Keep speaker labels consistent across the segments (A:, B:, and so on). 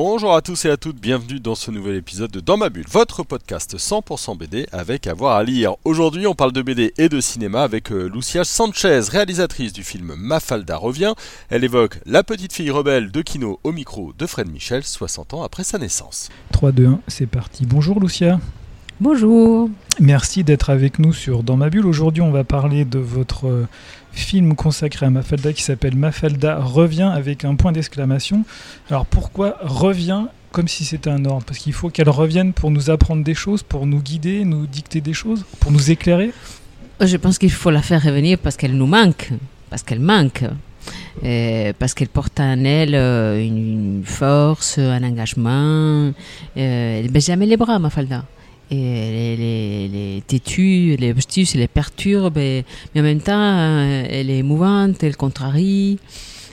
A: Bonjour à tous et à toutes, bienvenue dans ce nouvel épisode de Dans ma bulle, votre podcast 100% BD avec avoir à, lire. Aujourd'hui, on parle de BD et de cinéma avec euh, Lucia Sanchez, réalisatrice du film Mafalda revient. Elle évoque la petite fille rebelle de Kino au micro de Fred Michel, 60 ans après sa naissance.
B: 3, 2, 1, c'est parti. Bonjour Lucia.
C: Bonjour.
B: Merci d'être avec nous sur Dans ma bulle. Aujourd'hui, on va parler de votre euh, film consacré à Mafalda qui s'appelle Mafalda revient avec un point d'exclamation. Alors pourquoi revient comme si c'était un ordre? Parce qu'il faut qu'elle revienne pour nous apprendre des choses, pour nous guider, nous dicter des choses, pour nous éclairer?
C: Je pense qu'il faut la faire revenir parce qu'elle nous manque, parce qu'elle manque. Euh, parce qu'elle porte en elle euh, une, force, un engagement. Euh, elle ne baisse jamais les bras, Mafalda. Et elle, est- elle est têtue, elle est obstuse, elle les perturbe, et- mais en même temps, euh, elle est émouvante, elle contrarie,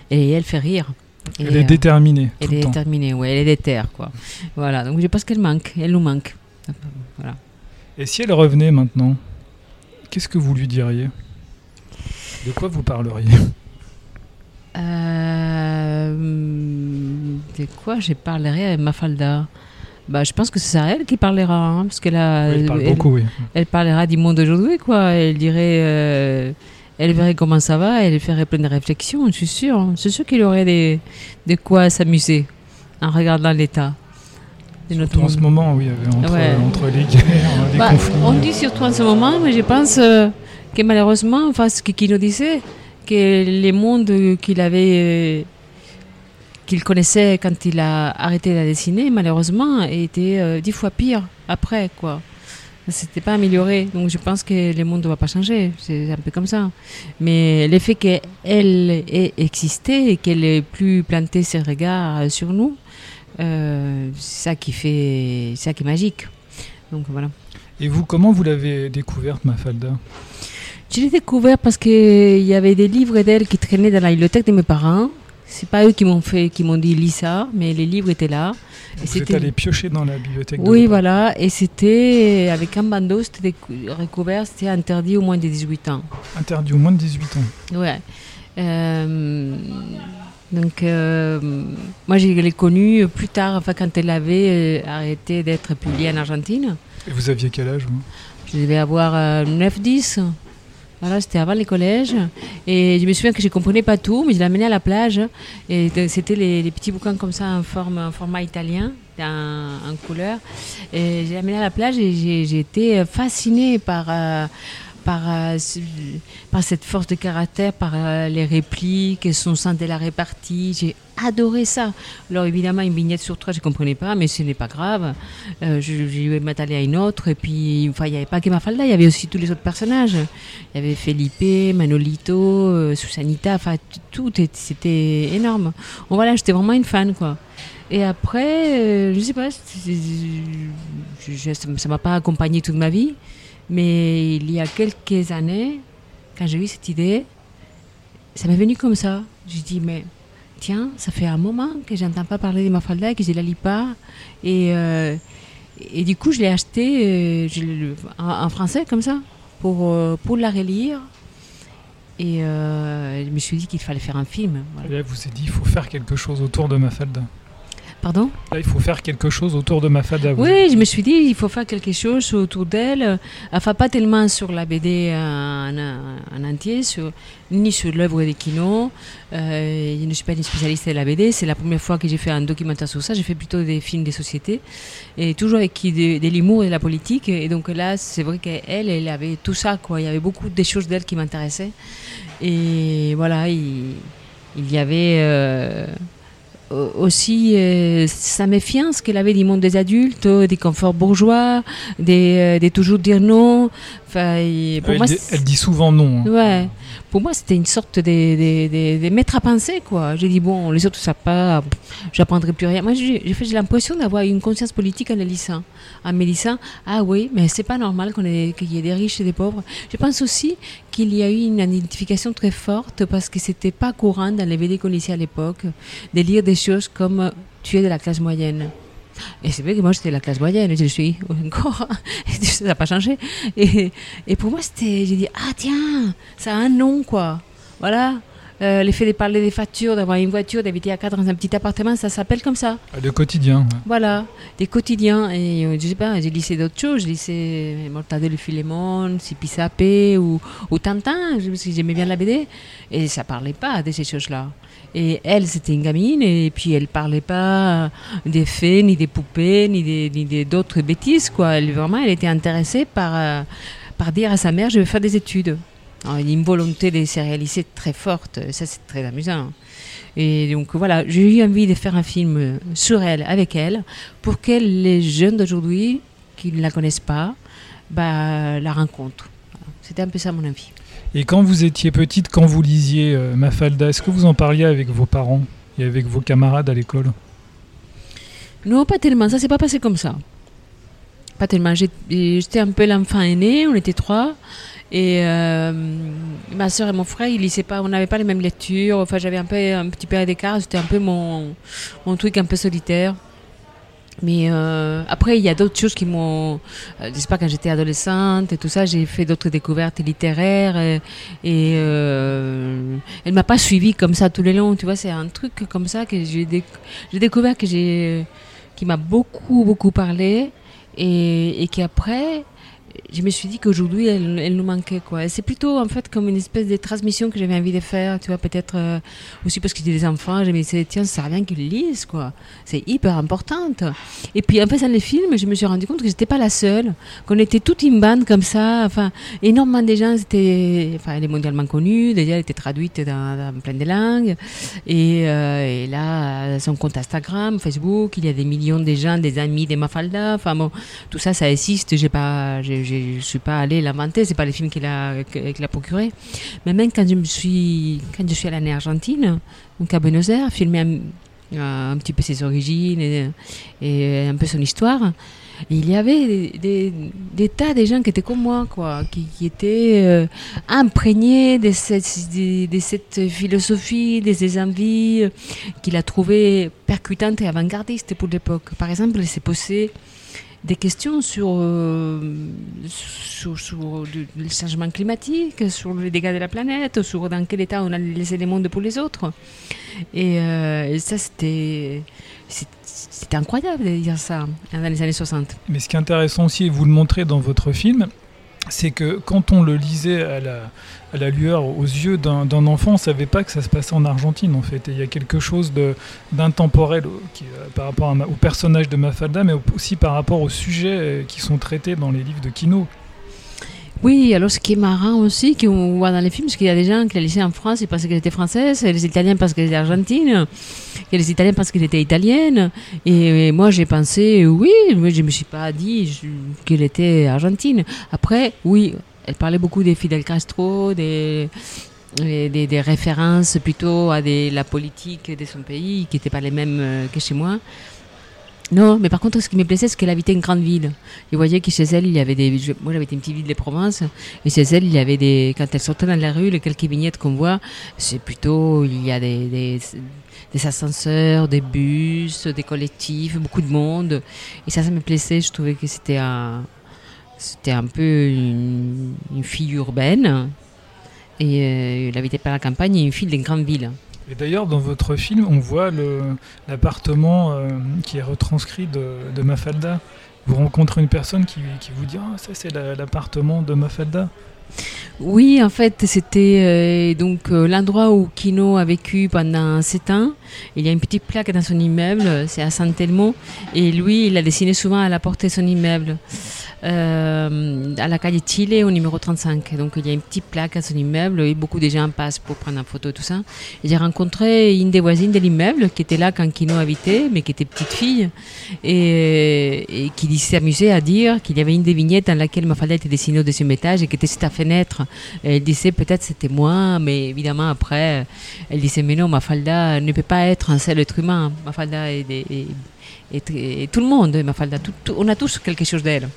C: et elle fait rire. Et,
B: Elle est
C: euh,
B: déterminée tout
C: Elle
B: le
C: est
B: temps.
C: déterminée, ouais, elle est déterre, quoi. Voilà, donc je pense qu'elle manque, elle nous manque. Voilà.
B: Et si elle revenait maintenant, qu'est-ce que vous lui diriez? De quoi vous parleriez?
C: Euh, de quoi je parlerai avec Mafalda? Bah, Je pense que c'est à elle qui parlera, hein, parce qu'elle a,
B: Oui, Elle parle
C: elle,
B: beaucoup, oui.
C: elle parlera du monde d'aujourd'hui, quoi. Elle dirait, euh, elle verrait comment ça va, elle ferait plein de réflexions, je suis sûre. hein. C'est sûr qu'il aurait des, de quoi s'amuser en regardant l'état de notre
B: Surtout en ce
C: monde.
B: moment, oui, avec- entre,
C: Ouais.
B: entre les guerres, les
C: Bah,
B: conflits.
C: on dit surtout en ce moment, mais je pense euh, que malheureusement, enfin, ce qu'il nous disait, que les mondes qu'il avait, euh, qu'il connaissait quand il a arrêté de dessiner, malheureusement, étaient euh, dix fois pire après, quoi. C'était pas amélioré, donc je pense que le monde ne va pas changer, c'est un peu comme ça. Mais le fait qu'elle ait existé et qu'elle ait plus planté ses regards sur nous, euh, c'est ça qui fait, ça qui est magique. Donc voilà.
B: Et vous, comment vous l'avez découverte, Mafalda?
C: Je l'ai découvert parce qu'il y avait des livres d'elle qui traînaient dans la bibliothèque de mes parents. C'est pas eux qui m'ont fait, qui m'ont dit lis ça, mais les livres étaient là. Et
B: Vous êtes allé piocher dans la bibliothèque
C: Oui, voilà. Et c'était avec un bandeau, c'était recouvert, c'était interdit au moins de 18 ans.
B: Interdit au moins de 18 ans.
C: Ouais. Euh, donc, euh, moi, je l'ai connue plus tard, enfin, quand elle avait euh, arrêté d'être publiée en Argentine.
B: Et vous aviez quel âge vous?
C: Je devais avoir euh, 9-10. Voilà, c'était avant les collèges. Et je me souviens que je ne comprenais pas tout, mais je l'amenais à la plage. Et c'était les, petits bouquins comme ça en, forme, format italien, en, couleur. Et je l'amenais à la plage et j'ai été fascinée par, euh, par, euh, par cette force de caractère, par euh, les répliques, son sens de la répartie. J'ai adoré ça. Alors évidemment, une vignette sur trois, je ne comprenais pas, mais ce n'est pas grave. Euh, je, je vais à une autre. Et puis, il n'y avait pas que Mafalda, il y avait aussi tous les autres personnages. Il y avait Felipe, Manolito, euh, Susanita, enfin, tout, c'était énorme. Voilà, j'étais vraiment une fan, quoi. Et après, je sais pas, je- ça ne m'a pas accompagnée toute ma vie, mais il y a quelques années, quand j'ai eu cette idée, ça m'est venu comme ça. J'ai dit, mais tiens, ça fait un moment que j'entends pas parler de Mafalda, que je la lis pas. Et, euh, et du coup, je l'ai acheté euh, je en, français, comme ça, pour, euh, pour la relire. Et je me suis dit qu'il fallait faire un film. voilà.
B: Et vous êtes dit, il faut faire quelque chose autour de Mafalda.
C: Pardon
B: Là, il faut faire quelque chose autour de Mafalda. vous
C: Oui, je me suis dit, il faut faire quelque chose autour d'elle. Enfin, pas tellement sur la BD en, en- en entier, sur, ni sur l'œuvre de Kino. Euh, je ne suis pas une spécialiste de la BD. C'est la première fois que j'ai fait un documentaire sur ça. J'ai fait plutôt des films de société. Et toujours avec qui de, de l'humour et de la politique. Et donc là, c'est vrai qu'elle, elle avait tout ça. Quoi. Il y avait beaucoup de choses d'elle qui m'intéressaient. Et voilà, il, il y avait... euh, aussi euh, sa méfiance qu'elle avait du monde des adultes, euh, des conforts bourgeois, des, euh, des toujours dire non. Enfin, pour
B: elle,
C: moi,
B: dit, elle dit souvent non. hein.
C: ouais, pour moi, c'était une sorte de, de, de- de maître à penser, quoi. J'ai dit, bon, les autres, ça pas, j'apprendrai plus rien. Moi, j'ai l'impression d'avoir une conscience politique en les lisant. En me disant, ah oui, mais c'est pas normal qu'on qu'il y ait des riches et des pauvres. Je pense aussi qu'il y a eu une identification très forte parce que c'était pas courant dans les BD qu'on lisait à l'époque de lire des choses comme tu es de la classe moyenne. Et c'est vrai que moi j'étais la classe moyenne, et je le suis encore, ça n'a pas changé. Et, et pour moi c'était, j'ai dit, ah tiens, ça a un nom quoi. Voilà. Euh, l'effet de parler des factures, d'avoir une voiture, d'habiter à quatre dans un petit appartement, ça s'appelle comme ça.
B: Le quotidien. ouais.
C: Voilà, des quotidiens. Et euh, je sais pas, j'ai lisé d'autres choses. J'ai lisé Mortadelle et Philémon, Sipi Sapé ou, ou Tintin, parce que j'aimais bien la BD. Et ça parlait pas de ces choses-là. Et elle, c'était une gamine, et puis elle parlait pas des fées, ni des poupées, ni des- ni d'autres bêtises, quoi. Elle, vraiment, elle était intéressée par, euh, par dire à sa mère, je vais faire des études. Alors, une volonté de se réaliser très forte, ça c'est très amusant. Et donc voilà, j'ai eu envie de faire un film euh, sur elle, avec elle, pour que les jeunes d'aujourd'hui, qui ne la connaissent pas, bah, la rencontrent. C'était un peu ça mon envie.
B: Et quand vous étiez petite, quand vous lisiez euh, Mafalda, est-ce que vous en parliez avec vos parents et avec vos camarades à l'école?
C: Non, pas tellement, ça s'est pas passé comme ça. Pas tellement. J'étais un peu l'enfant aîné, on était trois. Et euh, ma soeur et mon frère, ils lisaient pas, on n'avait pas les mêmes lectures. Enfin, j'avais un, un petit peu d'écart. C'était un peu mon, mon truc un peu solitaire. Mais euh, après, il y a d'autres choses qui m'ont. euh, je sais pas, quand j'étais adolescente et tout ça, j'ai fait d'autres découvertes littéraires. Et, et euh, elle m'a pas suivi comme ça tout le long. Tu vois, c'est un truc comme ça que j'ai déc- j'ai découvert que j'ai qui m'a beaucoup, beaucoup parlé. Et, et qu'après, je me suis dit qu'aujourd'hui, elle, nous manquait. Quoi. C'est plutôt en fait comme une espèce de transmission que j'avais envie de faire. Tu vois, peut-être euh, aussi parce que j'ai des enfants. Je me disais, tiens, ça sert à rien qu'ils lisent. quoi. C'est hyper importante. Et puis en faisant les films, je me suis rendu compte que j'étais pas la seule. Qu'on était toute une bande comme ça. Enfin, énormément de gens. C'était, enfin, elle est mondialement connue. Déjà, elle était traduite dans, plein de langues. Et, euh, là, son compte Instagram, Facebook, il y a des millions de gens, des amis des Mafalda. Enfin bon, tout ça, ça existe. J'ai pas, je suis pas allée l'inventer. C'est pas les films qu'il a, qu'il a procuré. Mais même quand je me suis, quand je suis allée en Argentine, donc à Buenos Aires, filmer un, un petit peu ses origines et, un peu son histoire. Il y avait des, tas de gens qui étaient comme moi, quoi, qui, étaient euh, imprégnés de cette, de, cette philosophie, de ces envies, euh, qu'il a trouvées percutantes et avant-gardistes pour l'époque. Par exemple, il s'est posé des questions sur, euh, sur, le, changement climatique, sur les dégâts de la planète, sur dans quel état on a laissé le monde pour les autres. Et, euh, ça, c'était c'était incroyable de dire ça hein, dans les années 60.
B: Mais ce qui est intéressant aussi, vous le montrez dans votre film, c'est que quand on le lisait à la, à la lueur, aux yeux d'un enfant, on ne savait pas que ça se passait en Argentine en fait. Il y a quelque chose d'intemporel qui, euh, par rapport à au personnage de Mafalda, mais au- aussi par rapport aux sujets euh, qui sont traités dans les livres de Kino.
C: Oui, alors ce qui est marrant aussi, qu'on voit dans les films, c'est qu'il y a des gens qui la laissaient en France, pensaient qu'elle était française, et les Italiens parce qu'elle était argentine, et les Italiens parce qu'elle était italienne. Et, moi, j'ai pensé, oui, mais je me suis pas dit qu'elle était argentine. Après, oui, elle parlait beaucoup des Fidel Castro, des, références plutôt à la politique de son pays, qui n'étaient pas les mêmes euh, que chez moi. Non, mais par contre, ce qui me plaisait, c'est qu'elle habitait une grande ville. Je voyais que chez elle, il y avait des. moi, j'avais une petite ville de Provence, et chez elle, il y avait des. Quand elle sortait dans la rue, les quelques vignettes qu'on voit, c'est plutôt. Il y a des, des, des ascenseurs, des bus, des collectifs, beaucoup de monde. Et ça, ça me plaisait. Je trouvais que c'était un. C'était un peu une, fille urbaine. Et euh, elle habitait pas la campagne, une fille d'une grande ville.
B: Et d'ailleurs, dans votre film, on voit l'appartement euh, qui est retranscrit de, Mafalda. Vous rencontrez une personne qui, vous dit Ah, ça, c'est la- l'appartement de Mafalda.
C: Oui, en fait, c'était euh, donc euh, l'endroit où Kino a vécu pendant sept ans. Il y a une petite plaque dans son immeuble, c'est à San Telmo, et lui, il a dessiné souvent à la porte de son immeuble, euh, à la calle Chile, au numéro 35. Donc il y a une petite plaque à son immeuble, et beaucoup de gens passent pour prendre une photo, tout ça. J'ai rencontré une des voisines de l'immeuble qui était là quand Kino habitait, mais qui était petite fille, et, et qui s'amusait à dire qu'il y avait une des vignettes dans laquelle Mafalda était dessinée au deuxième étage et qui était ta fenêtre. Elle disait peut-être c'était moi, mais évidemment après, elle disait mais non, Mafalda ne peut pas être un seul être humain. Mafalda est, est- tout le monde, Mafalda. Tout- on a tous quelque chose d'elle.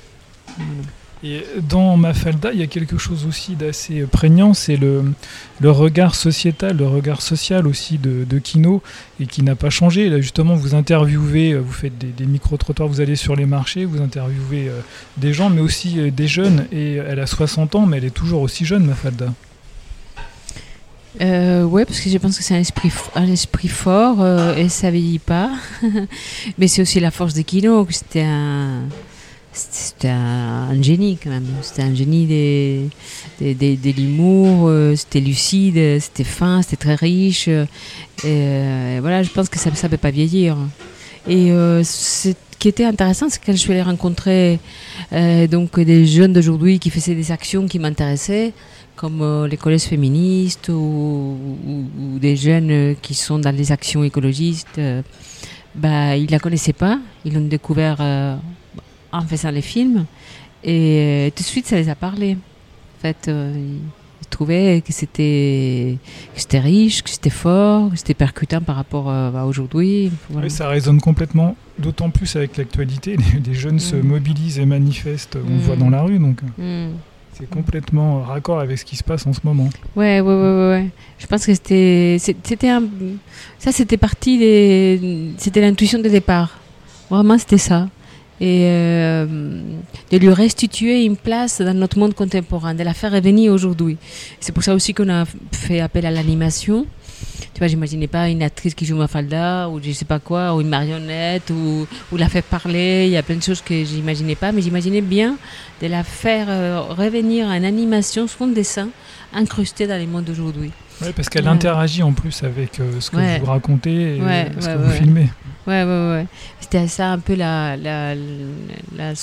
B: Et dans Mafalda, il y a quelque chose aussi d'assez prégnant, c'est le, regard sociétal, le regard social aussi de, de Kino, et qui n'a pas changé. Là, justement, vous interviewez, vous faites des, micro-trottoirs, vous allez sur les marchés, vous interviewez euh, des gens, mais aussi euh, des jeunes. Et elle a 60 ans, mais elle est toujours aussi jeune, Mafalda.
C: Euh, ouais, parce que je pense que c'est un esprit, un esprit fort euh, et ça vieillit pas. Mais c'est aussi la force de Kino, c'était un, c'était un, génie quand même. C'était un génie des, des, des- de l'humour, euh, c'était lucide, c'était fin, c'était très riche. et, euh, voilà, je pense que ça ne peut pas vieillir. Et euh, ce qui était intéressant, c'est que je suis allée rencontrer donc des jeunes d'aujourd'hui qui faisaient des actions qui m'intéressaient comme les collèges féministes ou, des jeunes qui sont dans les actions écologistes, bah, ils ne la connaissaient pas. Ils l'ont découvert en faisant les films. Et euh, tout de suite, ça les a parlé. En fait, euh, ils, trouvaient que c'était, que c'était riche, que c'était fort, que c'était percutant par rapport euh, à aujourd'hui. Voilà.
B: Oui, ça résonne complètement, d'autant plus avec l'actualité. Les, les jeunes se
C: Mm.
B: mobilisent et manifestent, on le
C: Mm.
B: voit dans la rue, donc
C: Mm.
B: c'est complètement raccord avec ce qui se passe en ce moment.
C: Ouais, ouais, ouais, ouais. Je pense que c'était, c'était un, ça, c'était parti des, c'était l'intuition de départ. Vraiment, c'était ça. Et euh, de lui restituer une place dans notre monde contemporain, de la faire revenir aujourd'hui. C'est pour ça aussi qu'on a fait appel à l'animation. Tu vois, j'imaginais pas une actrice qui joue Mafalda ou je sais pas quoi, ou une marionnette, ou, ou la faire parler. Il y a plein de choses que j'imaginais pas, mais j'imaginais bien de la faire euh, revenir en animation, son dessin, incrusté dans les mondes d'aujourd'hui.
B: Ouais, parce qu'elle
C: Ouais.
B: interagit en plus avec euh, ce que
C: Ouais.
B: vous racontez et
C: Ouais,
B: ce que vous filmez.
C: Ouais, ouais, ouais. C'était ça un peu la. la, la, la-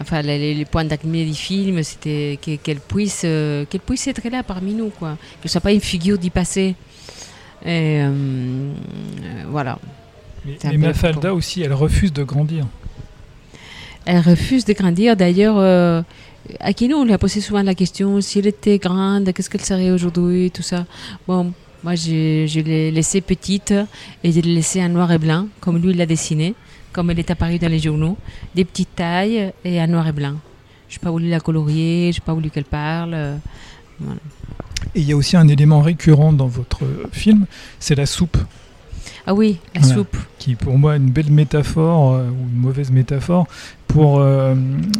C: enfin, les, points d'acmé du film, c'était que- qu'elle puisse, euh, qu'elle puisse être là parmi nous, quoi. Que ce soit pas une figure d'y passer. Et euh, euh, voilà.
B: Mais, mais Mafalda aussi, elle refuse de grandir.
C: Elle refuse de grandir. D'ailleurs, euh, Aquino, on lui a posé souvent la question si elle était grande, qu'est-ce qu'elle serait aujourd'hui, tout ça. Bon, moi, je, je l'ai laissée petite et je l'ai laissée en noir et blanc, comme lui l'a dessiné, comme elle est apparue dans les journaux, des petites tailles et en noir et blanc. Je n'ai pas voulu la colorier, je n'ai pas voulu qu'elle parle. euh, voilà.
B: Et il y a aussi un élément récurrent dans votre film, c'est la soupe,
C: Ah oui, la
B: Voilà.
C: soupe.
B: qui pour moi est une belle métaphore, euh, ou une mauvaise métaphore, pour euh,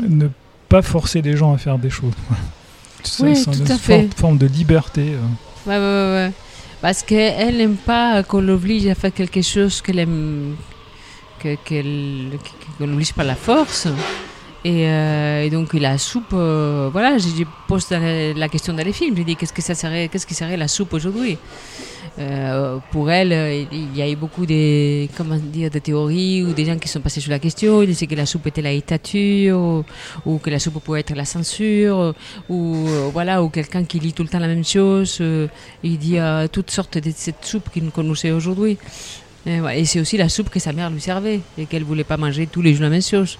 B: ne pas forcer les gens à faire des choses. Voilà. Ça,
C: Oui,
B: c'est une forme, forme de liberté.
C: ouais, ouais, ouais. Parce qu'elle n'aime pas qu'on l'oblige à faire quelque chose qu'elle aime, que- qu'elle, qu'on l'oblige par la force. Et, euh, donc la soupe, euh, voilà, j'ai posé la, question dans les films. J'ai dit qu'est-ce que ça serait, qu'est-ce qui serait la soupe aujourd'hui? Euh, Pour elle, euh, il y a eu beaucoup de, comment dire, de théories ou des gens qui sont passés sur la question. Ils disaient que la soupe était la dictature ou, que la soupe pouvait être la censure ou euh, voilà ou quelqu'un qui lit tout le temps la même chose. il dit euh, toutes sortes de cette soupe qu'il connaissait aujourd'hui. Et, c'est aussi la soupe que sa mère lui servait et qu'elle voulait pas manger tous les jours la même chose.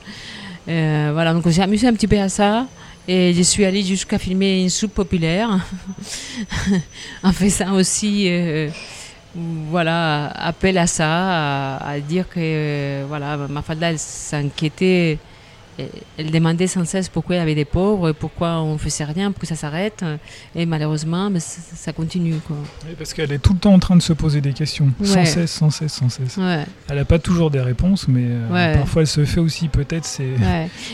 C: Voilà, donc on s'est amusé un petit peu à ça. Et je suis allée jusqu'à filmer une soupe populaire. En faisant aussi, euh, voilà, appel à ça, à, dire que euh, voilà, Mafalda s'inquiétait, elle- elle demandait sans cesse pourquoi il y avait des pauvres, pourquoi on faisait rien, pourquoi ça s'arrête. Et malheureusement, ça, ça continue. Quoi.
B: Oui, parce qu'elle est tout le temps en train de se poser des questions, sans cesse, sans cesse, sans cesse.
C: Ouais.
B: Elle n'a pas toujours des réponses, mais euh,
C: Ouais.
B: parfois elle se fait aussi peut-être. C'est.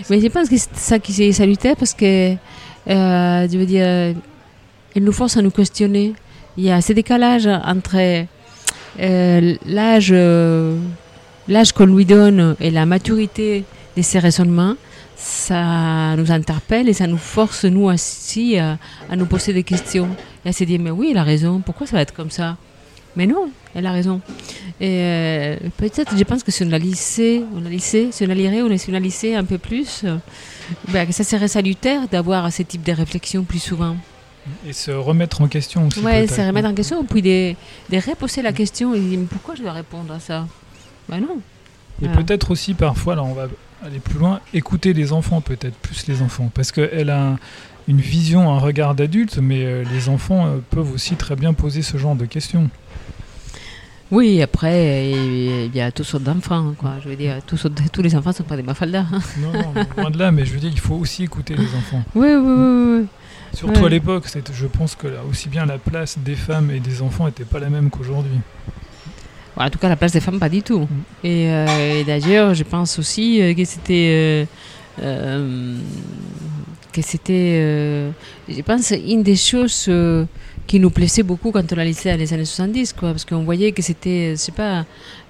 C: Mais je pense que c'est ça qui est salutaire parce que, euh, je veux dire, il nous force à nous questionner. Il y a ce décalage entre euh, l'âge, l'âge qu'on lui donne et la maturité de ses raisonnements. Ça nous interpelle et ça nous force, nous aussi, à, à nous poser des questions et à se dire Mais oui, elle a raison, pourquoi ça va être comme ça? Mais non, elle a raison. Et euh, peut-être, je pense que si on la lisait, on la lisait, si on la lirait, on lisait un peu plus, euh, ben, que ça serait salutaire d'avoir ce type de réflexion plus souvent.
B: et se remettre en question aussi. Peut-être.
C: se remettre en question, puis de, de reposer la question et dire Mais pourquoi je dois répondre à ça? Ben non.
B: Et
C: Voilà.
B: peut-être aussi parfois, là on va aller plus loin, écouter les enfants peut-être, plus les enfants. Parce qu'elle a un- une vision, un regard d'adulte, mais euh, les enfants euh, peuvent aussi très bien poser ce genre de questions.
C: Oui, après, il y a toutes sortes d'enfants, quoi. Je veux dire, tous, tous les enfants ne sont pas des mafaldas. hein.
B: Non, non, loin de là, mais je veux dire, il faut aussi écouter les enfants.
C: Oui, oui, oui, oui.
B: Surtout
C: Ouais.
B: à l'époque, je pense que là, aussi bien la place des femmes et des enfants n'était pas la même qu'aujourd'hui.
C: En tout cas, la place des femmes, pas du tout.
B: Mm.
C: Et, euh, et d'ailleurs, je pense aussi euh, que c'était. euh, que c'était. je pense une des choses qui nous plaisait beaucoup quand on a lycée dans les années 70, quoi, parce qu'on voyait que c'était. Je sais pas.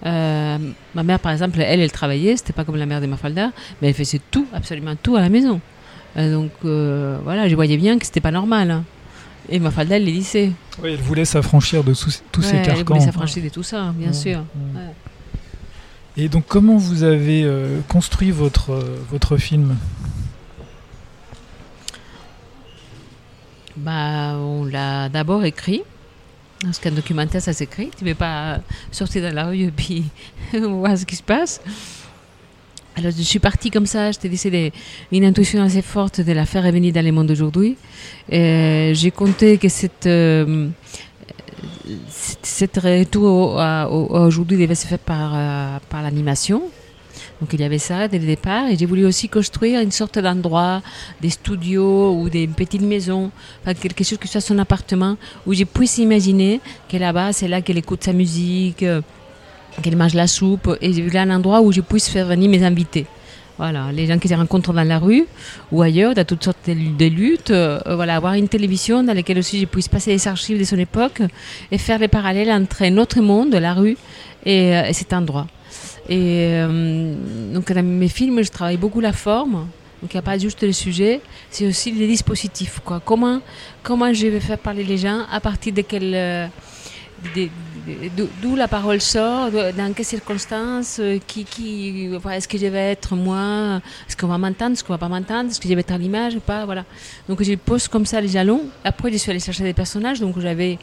C: euh, ma mère, par exemple, elle, elle travaillait, c'était pas comme la mère de Mafalda, mais elle faisait tout, absolument tout à la maison. Euh, donc, euh, voilà, je voyais bien que c'était pas normal. hein. Et Mafalda, elle les lycée.
B: Oui, elle voulait s'affranchir de tous, tous ces
C: Ouais, elle
B: carcans.
C: voulait s'affranchir de tout ça, bien
B: Ouais,
C: sûr.
B: ouais.
C: Ouais.
B: Et donc, comment vous avez euh, construit votre, euh, votre film?
C: Bah, on l'a d'abord écrit. Parce qu'un documentaire, ça s'écrit. Tu ne peux pas sortir dans la rue et puis voir ce qui se passe. Alors, je suis partie comme ça. Je te dis, c'est des- une intuition assez forte de la faire revenir dans le monde d'aujourd'hui. J'ai compté que cette, euh, cette, retour aujourd'hui devait se faire par, euh, par l'animation. Donc il y avait ça dès le départ et j'ai voulu aussi construire une sorte d'endroit, des studios ou des petites maisons, enfin, quelque chose ce soit son appartement, où je puisse imaginer que là-bas c'est là qu'elle écoute sa musique, euh, qu'elle mange la soupe et j'ai voulu un endroit où je puisse faire venir mes invités. Voilà, les gens qui se rencontrent dans la rue ou ailleurs, dans toutes sortes de, luttes, euh, voilà, avoir une télévision dans laquelle aussi je puisse passer les archives de son époque et faire les parallèles entre notre monde, la rue, et, euh, et cet endroit. Et euh, donc dans mes films, je travaille beaucoup la forme. Donc il n'y a pas juste le sujet, c'est aussi les dispositifs. Quoi. Comment, comment je vais faire parler les gens, à partir de quel... euh, d'où- la parole sort, dans quelles circonstances, euh, qui, qui, est-ce que je vais être moi, est-ce qu'on va m'entendre, est-ce qu'on va pas m'entendre, est-ce que je vais être à l'image ou pas, voilà. Donc je pose comme ça les jalons. Après je suis allée chercher des personnages, donc j'avais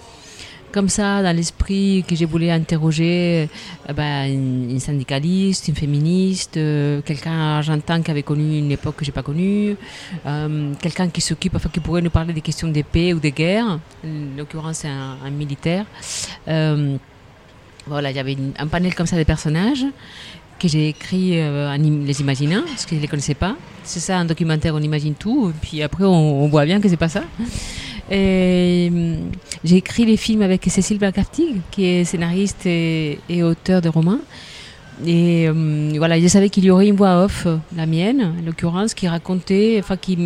C: comme ça dans l'esprit que je voulais interroger euh, ben, une, syndicaliste, une féministe, euh, quelqu'un argentin qui avait connu une époque que j'ai pas connue, euh, quelqu'un qui s'occupe, enfin qui pourrait nous parler des questions de paix ou de guerre. En l'occurrence, c'est un, militaire. Voilà, il y avait un panel comme ça de personnages que j'ai écrit en les imaginant, parce que je ne les connaissais pas. C'est ça, un documentaire, on imagine tout, puis après on, on voit bien que c'est pas ça. Et, hum, j'ai écrit les films avec Cécile Blacartig, qui est scénariste et, et auteur de romans. Et hum, voilà, je savais qu'il y aurait une voix off, euh, la mienne, en l'occurrence, qui racontait, enfin, qui,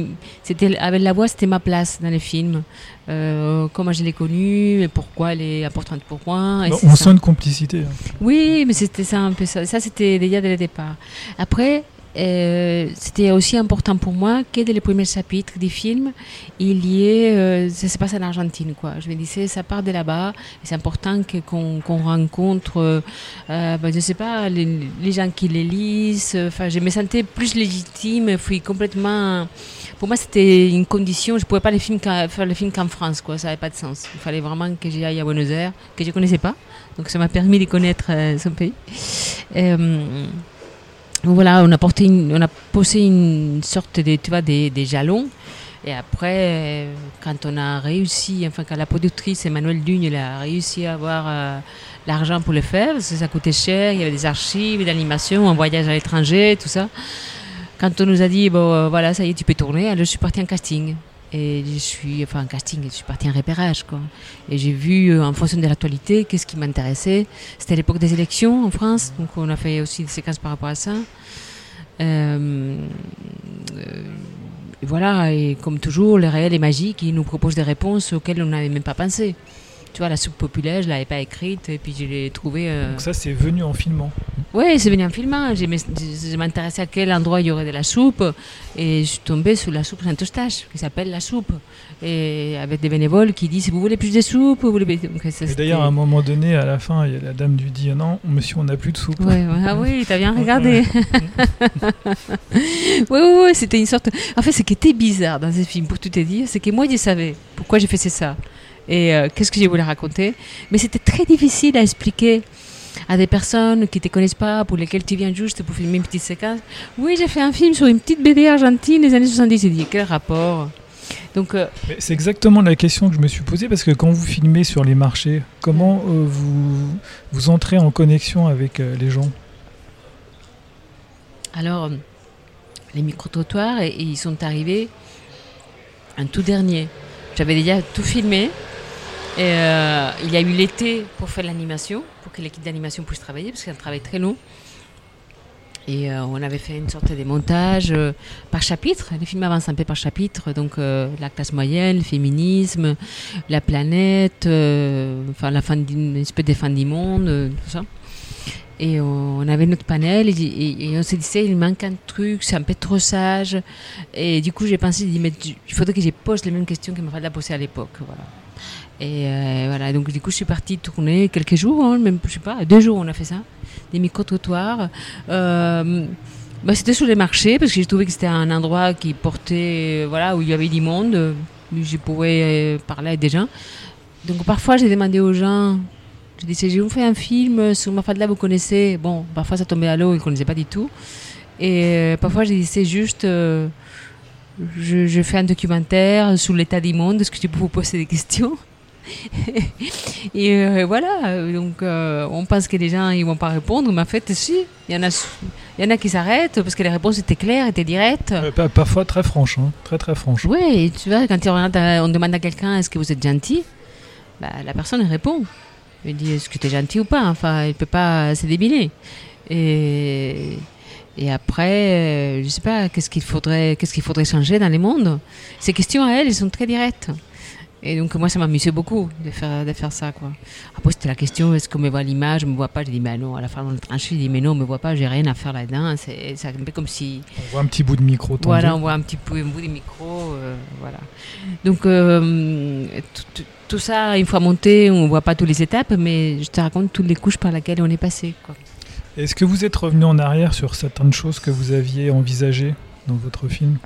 C: c'était, avec la voix, c'était ma place dans les films. Euh, comment je l'ai connue, et pourquoi elle est importante pour moi. et
B: On sent une complicité. hein.
C: Oui, mais c'était ça un peu ça. Ça, c'était déjà dès le départ. Après, euh, c'était aussi important pour moi que dès les premiers chapitres du film, il y ait. euh, ça se passe en Argentine, quoi. Je me disais, ça part de là-bas. C'est important qu'on rencontre, euh, euh, ben, je sais pas, les, les gens qui les lisent. Enfin, je me sentais plus légitime. Suis complètement. Pour moi, c'était une condition. Je ne pouvais pas les films faire le film qu'en France, quoi. Ça n'avait pas de sens. Il fallait vraiment que j'y aille à Buenos Aires, que je ne connaissais pas. Donc ça m'a permis de connaître son pays. Voilà, on a, porté on a posé une sorte de, tu vois, des, jalons. Et après, euh, quand on a réussi, enfin quand la productrice Emmanuel Dugne a réussi à avoir euh, l'argent pour le faire, parce que ça coûtait cher, il y avait des archives, d'animation, un voyage à l'étranger, tout ça. Quand on nous a dit, bon euh, voilà, ça y est, tu peux tourner, alors je suis partie en casting. Et je suis, enfin en casting, je suis partie en repérage, quoi. Et j'ai vu, euh, en fonction de l'actualité, qu'est-ce qui m'intéressait. C'était l'époque des élections en France, donc on a fait aussi des séquences par rapport à ça. Euh, euh, et voilà, et comme toujours, le réel est magique, il nous propose des réponses auxquelles on n'avait même pas pensé. Tu vois, la soupe populaire, je l'avais pas écrite, et puis je l'ai trouvée. euh,
B: Donc ça, c'est venu en filmant.
C: oui, c'est venu en filmant. Je, m'intéressais à quel endroit il y aurait de la soupe. Et je suis tombée sur la soupe Saint-Eustache, qui s'appelle la soupe. Et avec des bénévoles qui disent Vous voulez plus de soupe vous voulez... Donc, ça,
B: Et
C: c'était-
B: d'ailleurs, à un moment donné, à la fin, il y a la dame lui dit Non, monsieur, on n'a plus de soupe.
C: Ouais, ouais, ah oui, t'as bien regardé. oui, oui, oui, c'était une sorte. En fait, ce qui était bizarre dans ce film, pour tout te dire, c'est que moi, je savais pourquoi j'ai fait ça et euh, qu'est-ce que je voulais raconter? Mais c'était très difficile à expliquer à des personnes qui ne te connaissent pas, pour lesquelles tu viens juste pour filmer une petite séquence. Oui, j'ai fait un film sur une petite BD argentine des années 70. J'ai dit Quel rapport? Donc, euh,
B: C'est exactement la question que je me suis posée parce que quand vous filmez sur les marchés, comment euh, vous, vous entrez en connexion avec euh, les gens?
C: Alors, les micro-trottoirs, et- et ils sont arrivés un tout dernier. J'avais déjà tout filmé. Et euh, il y a eu l'été pour faire l'animation, pour que l'équipe d'animation puisse travailler, parce que c'est un travail très long. Et euh, on avait fait une sorte de montage euh, par chapitre. Les films avancent un peu par chapitre. Donc euh, la classe moyenne, le féminisme, la planète, enfin la fin d'une espèce de fin du monde, tout ça. Et on avait notre panel et, on se disait il manque un truc, c'est un peu trop sage. Et du coup j'ai pensé, il faudrait que je pose les mêmes questions que Mafalda posait à l'époque. Voilà. Et euh, voilà, donc du coup je suis partie tourner quelques jours, hein, même je sais pas, deux jours on a fait ça, des micro-trottoirs. Euh, bah, c'était sur les marchés parce que j'ai trouvé que c'était un endroit qui portait, euh, voilà, où il y avait du monde, où je pouvais parler avec des gens. Donc parfois j'ai demandé aux gens, je disais, vous fais un film sur Mafalda, vous connaissez? Bon, parfois ça tombait à l'eau, ils ne connaissaient pas du tout. Et parfois je disais juste, je, je fais un documentaire sur l'état du monde, est-ce que je peux vous poser des questions? Et euh, voilà, donc euh, on pense que les gens ils vont pas répondre, mais en fait si, il y en a, il y en a qui s'arrêtent parce que les réponses étaient claires, étaient directes.
B: Euh, pa- Parfois très franches, hein, très très franches.
C: Oui, et tu vois, quand on, demande à quelqu'un est-ce que vous êtes gentil, bah, la personne répond. Elle dit est-ce que tu es gentil ou pas? Enfin, elle peut pas se débiner. Et, et après, euh, je sais pas, qu'est-ce qu'il faudrait, qu'est-ce qu'il faudrait changer dans les mondes? Ces questions à elle, elles sont très directes. Et donc moi, ça m'amusait beaucoup de faire, de faire ça. Quoi. Après, c'était la question est-ce qu'on me voit l'image, on me voit pas? J'ai dit mais non, à la fin, on le tranché, j'ai dit mais non, on me voit pas, j'ai rien à faire là-dedans. C'est un peu comme si.
B: On voit un petit bout de micro tendu.
C: Voilà, on voit un petit un bout des micros. euh, voilà. Donc, euh, tout, ça, une fois monté, on ne voit pas toutes les étapes, mais je te raconte toutes les couches par lesquelles on est passé.
B: Est-ce que vous êtes revenu en arrière sur certaines choses que vous aviez envisagées dans votre film?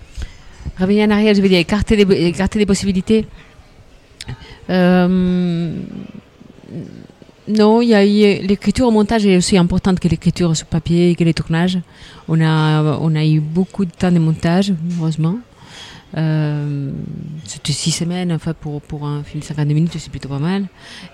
C: Revenir en arrière, je veux dire, écarter les, écarter les possibilités. Euh, non, il y a l'écriture au montage est aussi importante que l'écriture sur papier, que les tournages. On a, on a eu beaucoup de temps de montage, heureusement. Euh, C'était six semaines, enfin pour, pour un film de 52 minutes, c'est plutôt pas mal.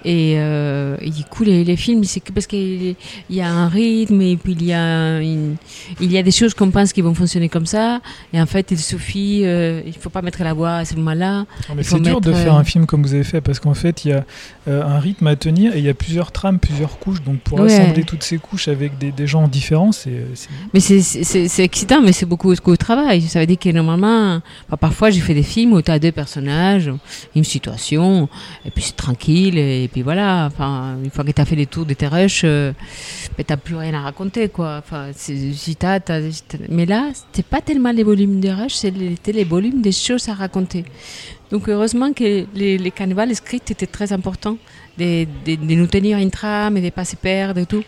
C: Et, euh, et du coup, les, les films, c'est que parce qu'il y a un rythme et puis il y a, une- il y a des choses qu'on pense qui vont fonctionner comme ça. Et en fait, il suffit, euh, il faut pas mettre la voix à ce moment-là.
B: C'est dur de faire
C: euh,
B: un film comme vous avez fait parce qu'en fait il y a euh, un rythme à tenir et il y a plusieurs trames, plusieurs couches. Donc pour
C: Ouais.
B: assembler toutes ces couches avec des, des gens différents, c'est
C: Mais c'est- excitant, mais c'est beaucoup, de travail. Ça veut dire que normalement, parfois j'ai fait des films où tu as deux personnages, une situation, et puis c'est tranquille, et, puis voilà. Enfin, une fois que tu as fait les tours de tes rushs, euh, ben, t'as plus rien à raconter, quoi. Enfin, si t'as- t'as- mais là, c'était pas tellement les volumes des rushs, c'était les volumes des choses à raconter. Donc heureusement que les, les canevas, les scripts étaient très importants, de, de- de nous tenir une trame et de ne pas se perdre et tout.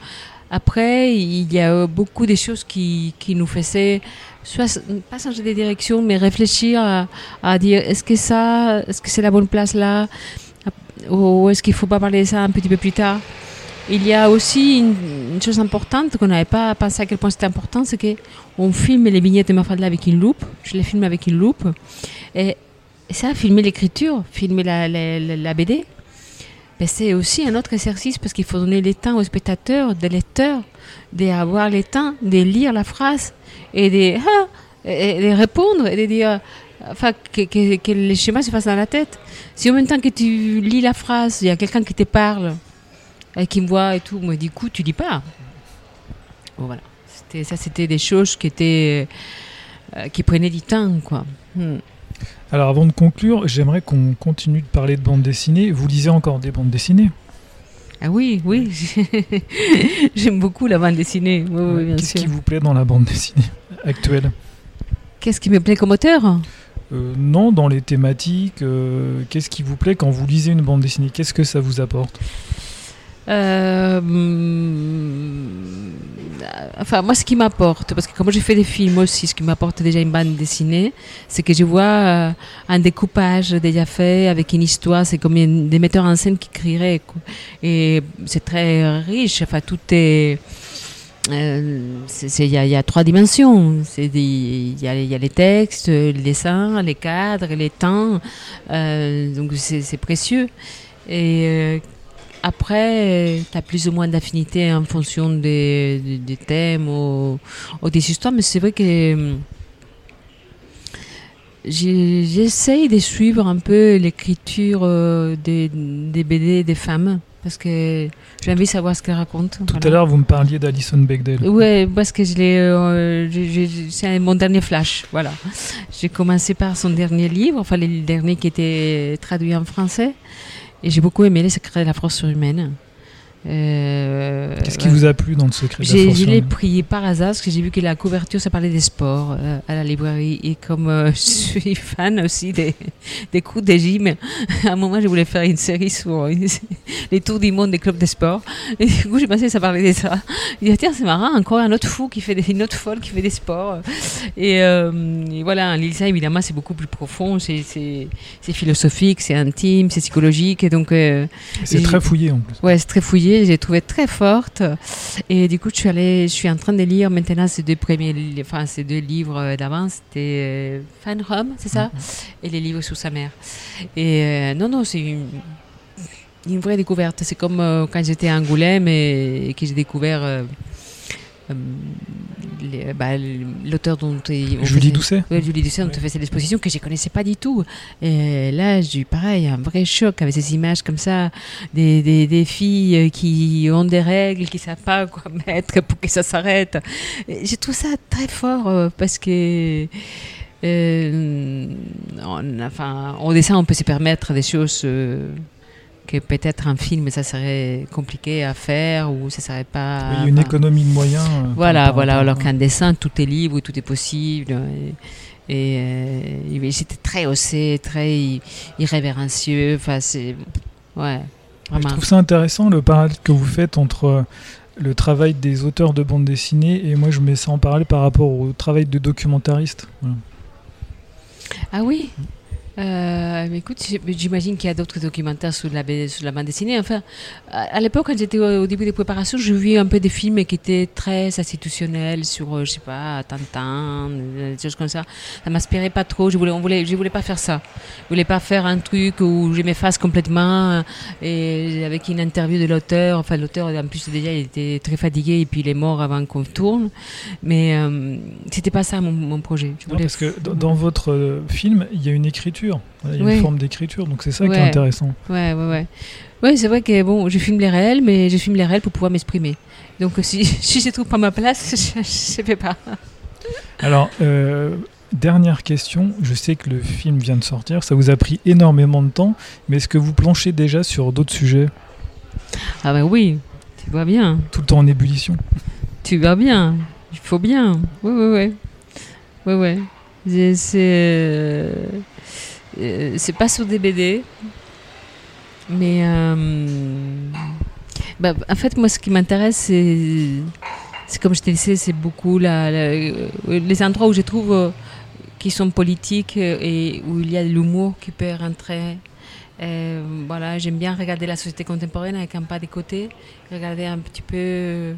C: Après, il y a euh, beaucoup de choses qui, qui nous faisaient soit pas changer de direction, mais réfléchir à, dire est-ce que ça, est-ce que c'est la bonne place là, ou est-ce qu'il faut pas parler de ça un petit peu plus tard? Il y a aussi une, chose importante qu'on n'avait pas pensé à quel point c'était important, c'est que on filme les vignettes de Mafalda avec une loupe. Je les filme avec une loupe. Et, ça, filmer l'écriture, filmer la, la- la BD, c'est aussi un autre exercice parce qu'il faut donner le temps aux spectateurs, des lecteurs, d'avoir le temps de lire la phrase et de, ah, et de répondre et de dire, enfin, que, que, que le schéma se fasse dans la tête. Si en même temps que tu lis la phrase, il y a quelqu'un qui te parle et qui me voit et tout, moi, du coup, tu lis pas. Bon, voilà. Ça, c'était des choses qui étaient, euh, qui prenaient du temps, quoi. Hmm.
B: Alors avant de conclure, j'aimerais qu'on continue de parler de bande dessinée. Vous lisez encore des bandes dessinées?
C: Ah oui, oui. J'aime beaucoup la bande dessinée. Oui, oui, bien
B: Qu'est-ce qui vous plaît dans la bande dessinée actuelle?
C: Qu'est-ce qui me plaît comme auteur?
B: Euh, Non, dans les thématiques, euh, qu'est-ce qui vous plaît quand vous lisez une bande dessinée? Qu'est-ce que ça vous apporte?
C: Euh, hum, Enfin, moi, ce qui m'apporte, parce que comme j'ai fait des films aussi, ce qui m'apporte déjà une bande dessinée, c'est que je vois euh, un découpage déjà fait avec une histoire. C'est comme des metteurs en scène qui crieraient. Et c'est très riche. Enfin, tout est euh, il y, a- trois dimensions. Il y, a, les textes, les dessins, les cadres, les temps. Euh, donc c'est précieux. Et euh, après, tu as plus ou moins d'affinité en fonction des, des- des thèmes ou, ou des histoires. Mais c'est vrai que hum, j'essaye de suivre un peu l'écriture euh, des, des BD des femmes. Parce que j'ai envie de savoir ce qu'elles racontent.
B: Tout
C: Voilà.
B: à l'heure, vous me parliez d'Alison Bechdel.
C: Ouais, parce que je l'ai, euh, c'est mon dernier flash, voilà. J'ai commencé par son dernier livre, enfin le dernier qui était traduit en français, et j'ai beaucoup aimé Les secrets de la force surhumaine. Euh,
B: Qu'est-ce qui
C: ouais.
B: vous a plu dans le secret de la
C: Je l'ai pris par hasard parce que j'ai vu que la couverture, ça parlait des sports euh, à la librairie. Et comme euh, je suis fan aussi des, des coups de gym, à un moment, je voulais faire une série sur les tours du monde des clubs de sport. Et du coup, j'ai pensé que ça parlait de ça. Je dit, tiens, c'est marrant, encore un autre fou qui fait des, une autre folle qui fait des sports. Et, et voilà, lire ça, évidemment, c'est beaucoup plus profond, c'est- philosophique, c'est intime, c'est psychologique. Et donc,
B: C'est très fouillé en plus.
C: Ouais, c'est très fouillé, j'ai trouvé très forte. Et du coup, je suis, allée, je suis en train de lire maintenant ces deux premiers enfin, ces deux livres euh, d'avant. C'était euh, Fan Home, c'est ça? Et les livres sous sa mère. Et euh, non, non, c'est une, une vraie découverte. C'est comme euh, quand j'étais à Angoulême et, et que j'ai découvert euh, euh, bah, l'auteur dont on
B: Julie Doucet
C: Ouais, Julie Doucet, on te fait cette exposition que je ne connaissais pas du tout. Et là, j'ai eu pareil, un vrai choc avec ces images comme ça, des, des, des filles qui ont des règles, qui ne savent pas quoi mettre pour que ça s'arrête. Et Je trouve ça très fort euh, parce que. euh, on, enfin, au dessin, on peut se permettre des choses euh, que peut-être un film, ça serait compliqué à faire ou ça serait pas.
B: Il y a une
C: enfin,
B: économie de moyens. euh,
C: voilà, voilà. Alors qu'un dessin, tout est libre, tout est possible. Et, et, euh, c'était très osé, très irrévérencieux. Enfin, c'est. Ouais,
B: Je
C: vraiment.
B: trouve ça intéressant le parallèle que vous faites entre euh, le travail des auteurs de bande dessinée et moi je mets ça en parallèle par rapport au travail de documentariste. Voilà.
C: Ah oui? Euh, écoute, j'imagine qu'il y a d'autres documentaires sur la, B- sur la bande dessinée. Enfin, à, à l'époque, quand j'étais au, au début des préparations, je vis un peu des films qui étaient très institutionnels sur, euh, je sais pas, Tintin, euh, des choses comme ça. Ça m'inspirait pas trop. Je voulais, on voulait, je voulais pas faire ça. Je voulais pas faire un truc où je m'efface complètement et avec une interview de l'auteur. Enfin, l'auteur, en plus, déjà, il était très fatigué et puis il est mort avant qu'on tourne. Mais euh, c'était pas ça mon, mon projet. Je
B: Non,
C: voulais
B: parce que dans, dans votre film, il y a une écriture, Il y a
C: Oui.
B: une forme d'écriture, donc c'est ça qui est intéressant.
C: Ouais, ouais, ouais. Ouais, c'est vrai que bon, je filme les réels, mais je filme les réels pour pouvoir m'exprimer. Donc si, si je trouve pas ma place, je ne sais pas.
B: Alors, euh, dernière question, je sais que le film vient de sortir, ça vous a pris énormément de temps, mais est-ce que vous planchez déjà sur d'autres sujets,
C: Ah ben oui, tu vois bien,
B: tout le temps en ébullition
C: tu vois bien, il faut bien. Ouais, ouais, ouais. Ouais, ouais. C'est- C'est euh, c'est pas sur des BD, mais euh, bah, en fait, moi, ce qui m'intéresse, c'est c'est comme je te disais, c'est beaucoup euh, les endroits où je trouve qui sont politiques et où il y a de l'humour qui peut rentrer. Voilà, j'aime bien regarder la société contemporaine avec un pas de côté, regarder un petit peu,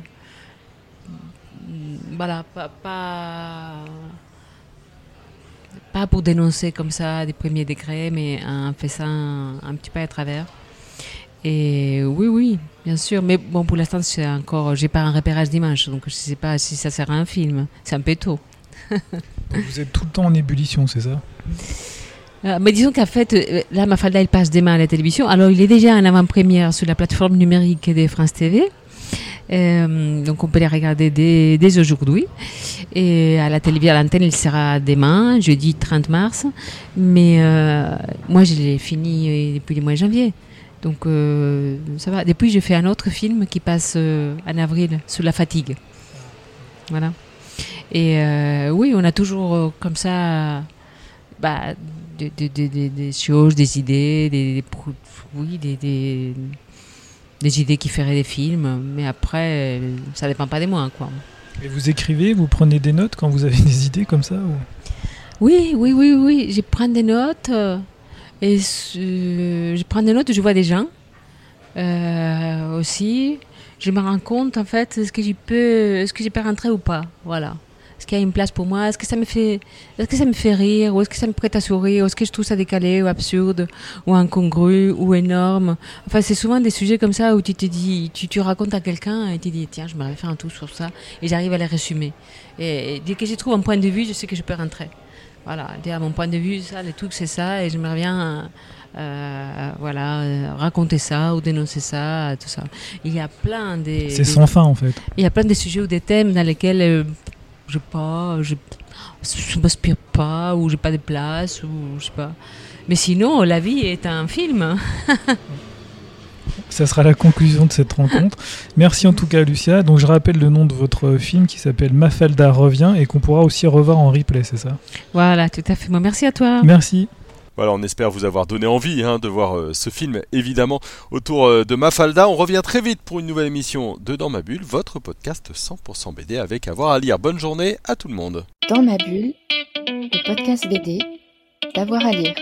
C: voilà, pas, pas pour dénoncer comme ça des premiers degrés, mais en faisant un, un petit pas à travers. Et oui, oui, bien sûr. Mais bon, pour l'instant, c'est encore, j'ai pas un repérage d'image, donc je sais pas si ça sert à un film. C'est un peu tôt.
B: Vous êtes tout le temps en ébullition, c'est ça?
C: Euh, mais disons qu'en fait, euh, là, Mafalda, il passe demain à la télévision. Alors, il est déjà en avant-première sur la plateforme numérique de France TV. Euh, donc, on peut les regarder dès, aujourd'hui. Et à la télévision, à l'antenne, il sera demain, jeudi 30 mars. Mais euh, moi, je l'ai fini euh, depuis le mois de janvier. Donc, ça va. Depuis, j'ai fait un autre film qui passe en avril sur la fatigue. Voilà. Et oui, on a toujours comme ça bah, des, des- choses, des idées, des, oui, des, des, des idées qui feraient des films. Mais après, euh, ça dépend pas de moi. Quoi.
B: Et vous écrivez, vous prenez des notes quand vous avez des idées comme ça ou-
C: Oui, oui, oui, oui. Je prends des notes. euh, et ce- je prends des notes, je vois des gens. euh, aussi, je me rends compte en fait, est-ce que j'y peux, est-ce que j'y peux rentrer ou pas, voilà. Est-ce qu'il y a une place pour moi? Est-ce que ça me fait, est-ce que ça me fait rire? Ou est-ce que ça me prête à sourire? Est-ce que je trouve ça décalé ou absurde ou incongru ou énorme? Enfin, c'est souvent des sujets comme ça où tu te dis, tu, tu racontes à quelqu'un et tu dis tiens, je m'aurais faire un tour sur ça et j'arrive à les résumer. Et, dès que je trouve un point de vue, je sais que je peux rentrer. Voilà, dire mon point de vue, ça, le truc c'est ça et j'aimerais bien. Euh, voilà, euh, raconter ça ou dénoncer ça, tout ça. Il y a plein des.
B: C'est sans fin en fait.
C: Il y a plein de sujets ou des thèmes dans lesquels euh, je pas, je, je m'inspire pas ou j'ai pas de place ou je sais pas. Mais sinon, la vie est un film.
B: Ça sera la conclusion de cette rencontre. Merci en tout cas, Lucia. Donc, je rappelle le nom de votre film qui s'appelle Mafalda revient et qu'on pourra aussi revoir en replay, c'est ça?
C: Voilà, tout à fait. Bon, merci à toi.
B: Merci.
A: Voilà, on espère vous avoir donné envie hein, de voir euh, ce film, évidemment, autour euh, de Mafalda. On revient très vite pour une nouvelle émission de Dans ma bulle, votre podcast 100% BD avec avoir à, lire. Bonne journée à tout le monde.
D: Dans ma bulle, le podcast BD, d'avoir à lire.